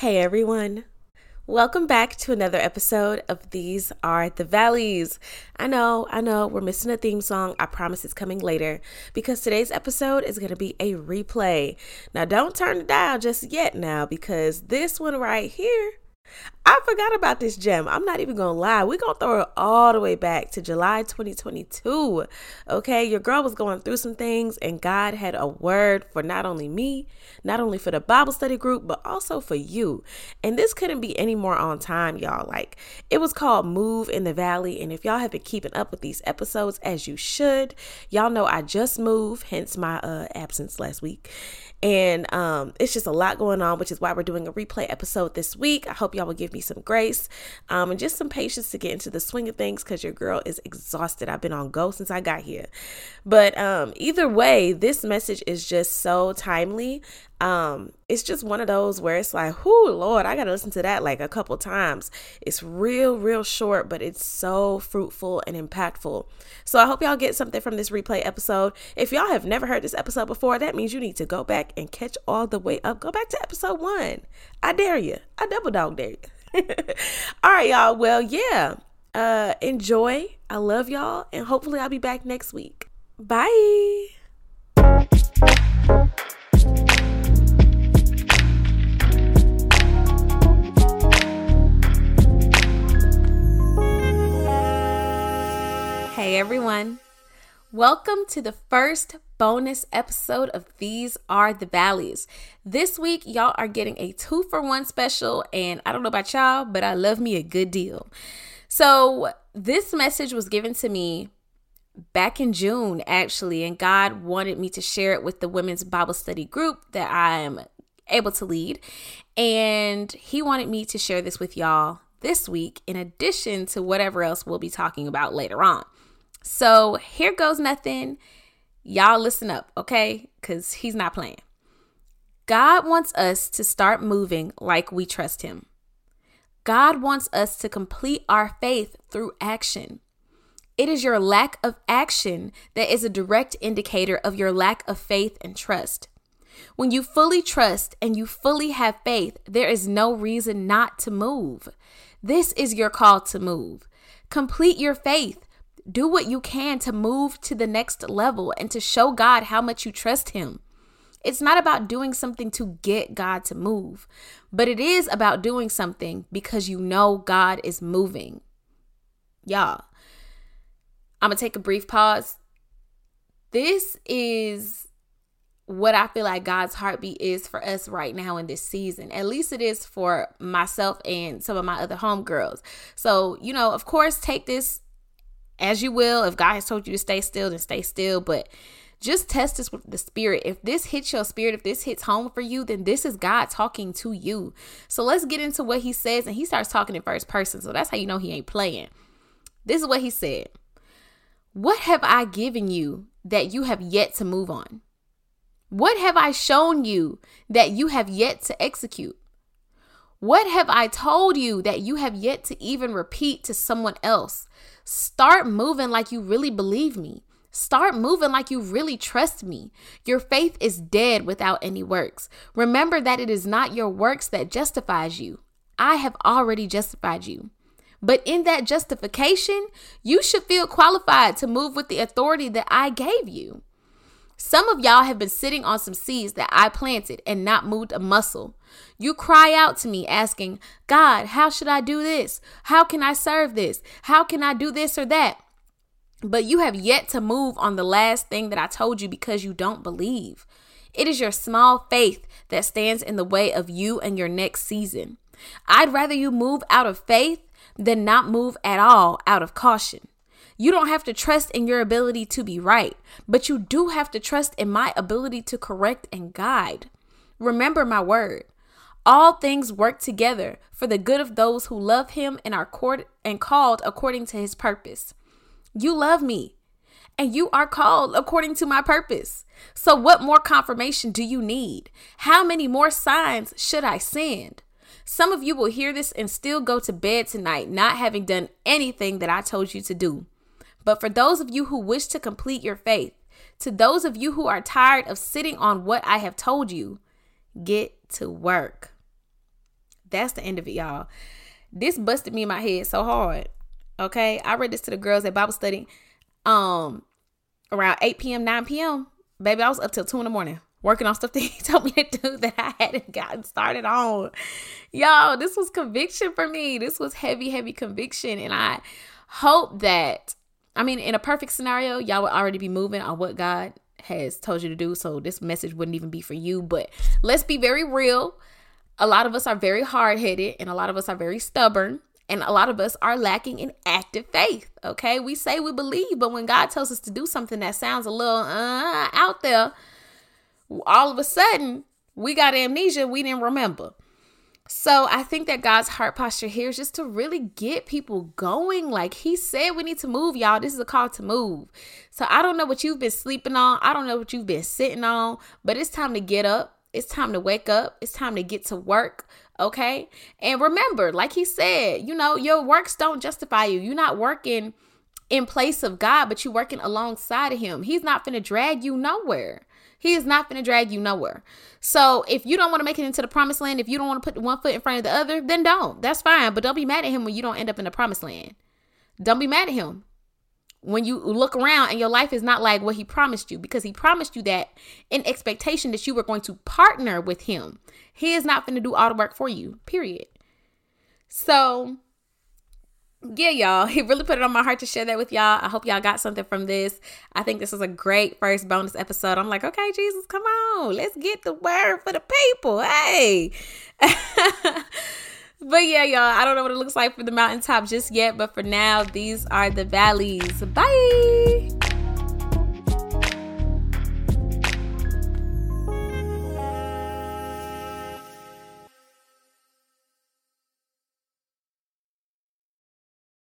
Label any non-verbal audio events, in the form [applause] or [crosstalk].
Hey everyone. Welcome back to another episode of These Are the Valleys. I know, I know, we're missing a theme song. I promise it's coming later because today's episode is going to be a replay. Now, don't turn the dial just yet now because this one right here I forgot about this gem. I'm not even gonna lie. We're gonna throw it all the way back to July 2022. Okay, your girl was going through some things, and God had a word for not only me, not only for the Bible study group, but also for you. And this couldn't be any more on time, y'all. Like, it was called Move in the Valley. And if y'all have been keeping up with these episodes as you should, y'all know I just moved, hence my uh, absence last week. And um, it's just a lot going on, which is why we're doing a replay episode this week. I hope y'all will give me some grace um, and just some patience to get into the swing of things because your girl is exhausted. I've been on go since I got here. But um, either way, this message is just so timely um it's just one of those where it's like whoo lord i gotta listen to that like a couple times. It's real real short but it's so fruitful and impactful. So i hope y'all get something from this replay episode. If y'all have never heard this episode before that means you need to go back and catch all the way up. Go back to episode one. I dare you i double dog dare you [laughs] all right y'all. Well yeah. Uh enjoy. I love y'all and hopefully i'll be back next week. Bye everyone. Welcome to the first bonus episode of These Are the Valleys. This week, y'all are getting a two for one special, and I don't know about y'all, but I love me a good deal. So, this message was given to me back in June, actually, and God wanted me to share it with the women's Bible study group that I am able to lead. And He wanted me to share this with y'all this week, in addition to whatever else we'll be talking about later on. So here goes nothing. Y'all listen up, okay? Because he's not playing. God wants us to start moving like we trust him. God wants us to complete our faith through action. It is your lack of action that is a direct indicator of your lack of faith and trust. When you fully trust and you fully have faith, there is no reason not to move. This is your call to move. Complete your faith do what you can to move to the next level and to show God how much you trust Him. It's not about doing something to get God to move, but it is about doing something because you know God is moving. Y'all, I'm to take a brief pause. This is what I feel like God's heartbeat is for us right now in this season. At least it is for myself and some of my other homegirls. So, you know, of course, take this as you will. If God has told you to stay still, then stay still. But just test this with the spirit. If this hits your spirit, if this hits home for you, then this is God talking to you. So let's get into what he says. And he starts talking in first person. So that's how you know he ain't playing. This is what he said What have I given you that you have yet to move on? What have I shown you that you have yet to execute? What have I told you that you have yet to even repeat to someone else? Start moving like you really believe me. Start moving like you really trust me. Your faith is dead without any works. Remember that it is not your works that justifies you. I have already justified you. But in that justification, you should feel qualified to move with the authority that I gave you. Some of y'all have been sitting on some seeds that I planted and not moved a muscle. You cry out to me asking, God, how should I do this? How can I serve this? How can I do this or that? But you have yet to move on the last thing that I told you because you don't believe. It is your small faith that stands in the way of you and your next season. I'd rather you move out of faith than not move at all out of caution. You don't have to trust in your ability to be right, but you do have to trust in my ability to correct and guide. Remember my word. All things work together for the good of those who love him and are court- and called according to his purpose. You love me, and you are called according to my purpose. So, what more confirmation do you need? How many more signs should I send? Some of you will hear this and still go to bed tonight not having done anything that I told you to do. But for those of you who wish to complete your faith, to those of you who are tired of sitting on what I have told you, get to work. That's the end of it, y'all. This busted me in my head so hard. Okay. I read this to the girls at Bible study um around 8 p.m., 9 p.m. Baby, I was up till 2 in the morning working on stuff [laughs] that he told me to do that I hadn't gotten started on. Y'all, this was conviction for me. This was heavy, heavy conviction. And I hope that, I mean, in a perfect scenario, y'all would already be moving on what God has told you to do. So this message wouldn't even be for you. But let's be very real. A lot of us are very hard headed and a lot of us are very stubborn. And a lot of us are lacking in active faith. Okay. We say we believe, but when God tells us to do something that sounds a little uh, out there, all of a sudden we got amnesia. We didn't remember. So I think that God's heart posture here is just to really get people going. Like he said, we need to move, y'all. This is a call to move. So I don't know what you've been sleeping on. I don't know what you've been sitting on, but it's time to get up. It's time to wake up. It's time to get to work. Okay. And remember, like he said, you know, your works don't justify you. You're not working in place of God, but you're working alongside of him. He's not going to drag you nowhere. He is not going to drag you nowhere. So if you don't want to make it into the promised land, if you don't want to put one foot in front of the other, then don't. That's fine. But don't be mad at him when you don't end up in the promised land. Don't be mad at him when you look around and your life is not like what he promised you because he promised you that in expectation that you were going to partner with him. He is not going to do all the work for you, period. So yeah, y'all, [laughs] he really put it on my heart to share that with y'all. I hope y'all got something from this. I think this was a great first bonus episode. I'm like, okay, Jesus, come on, let's get the word for the people. Hey. [laughs] but yeah, y'all, I don't know what it looks like for the mountaintop just yet, but for now, these are the valleys. Bye.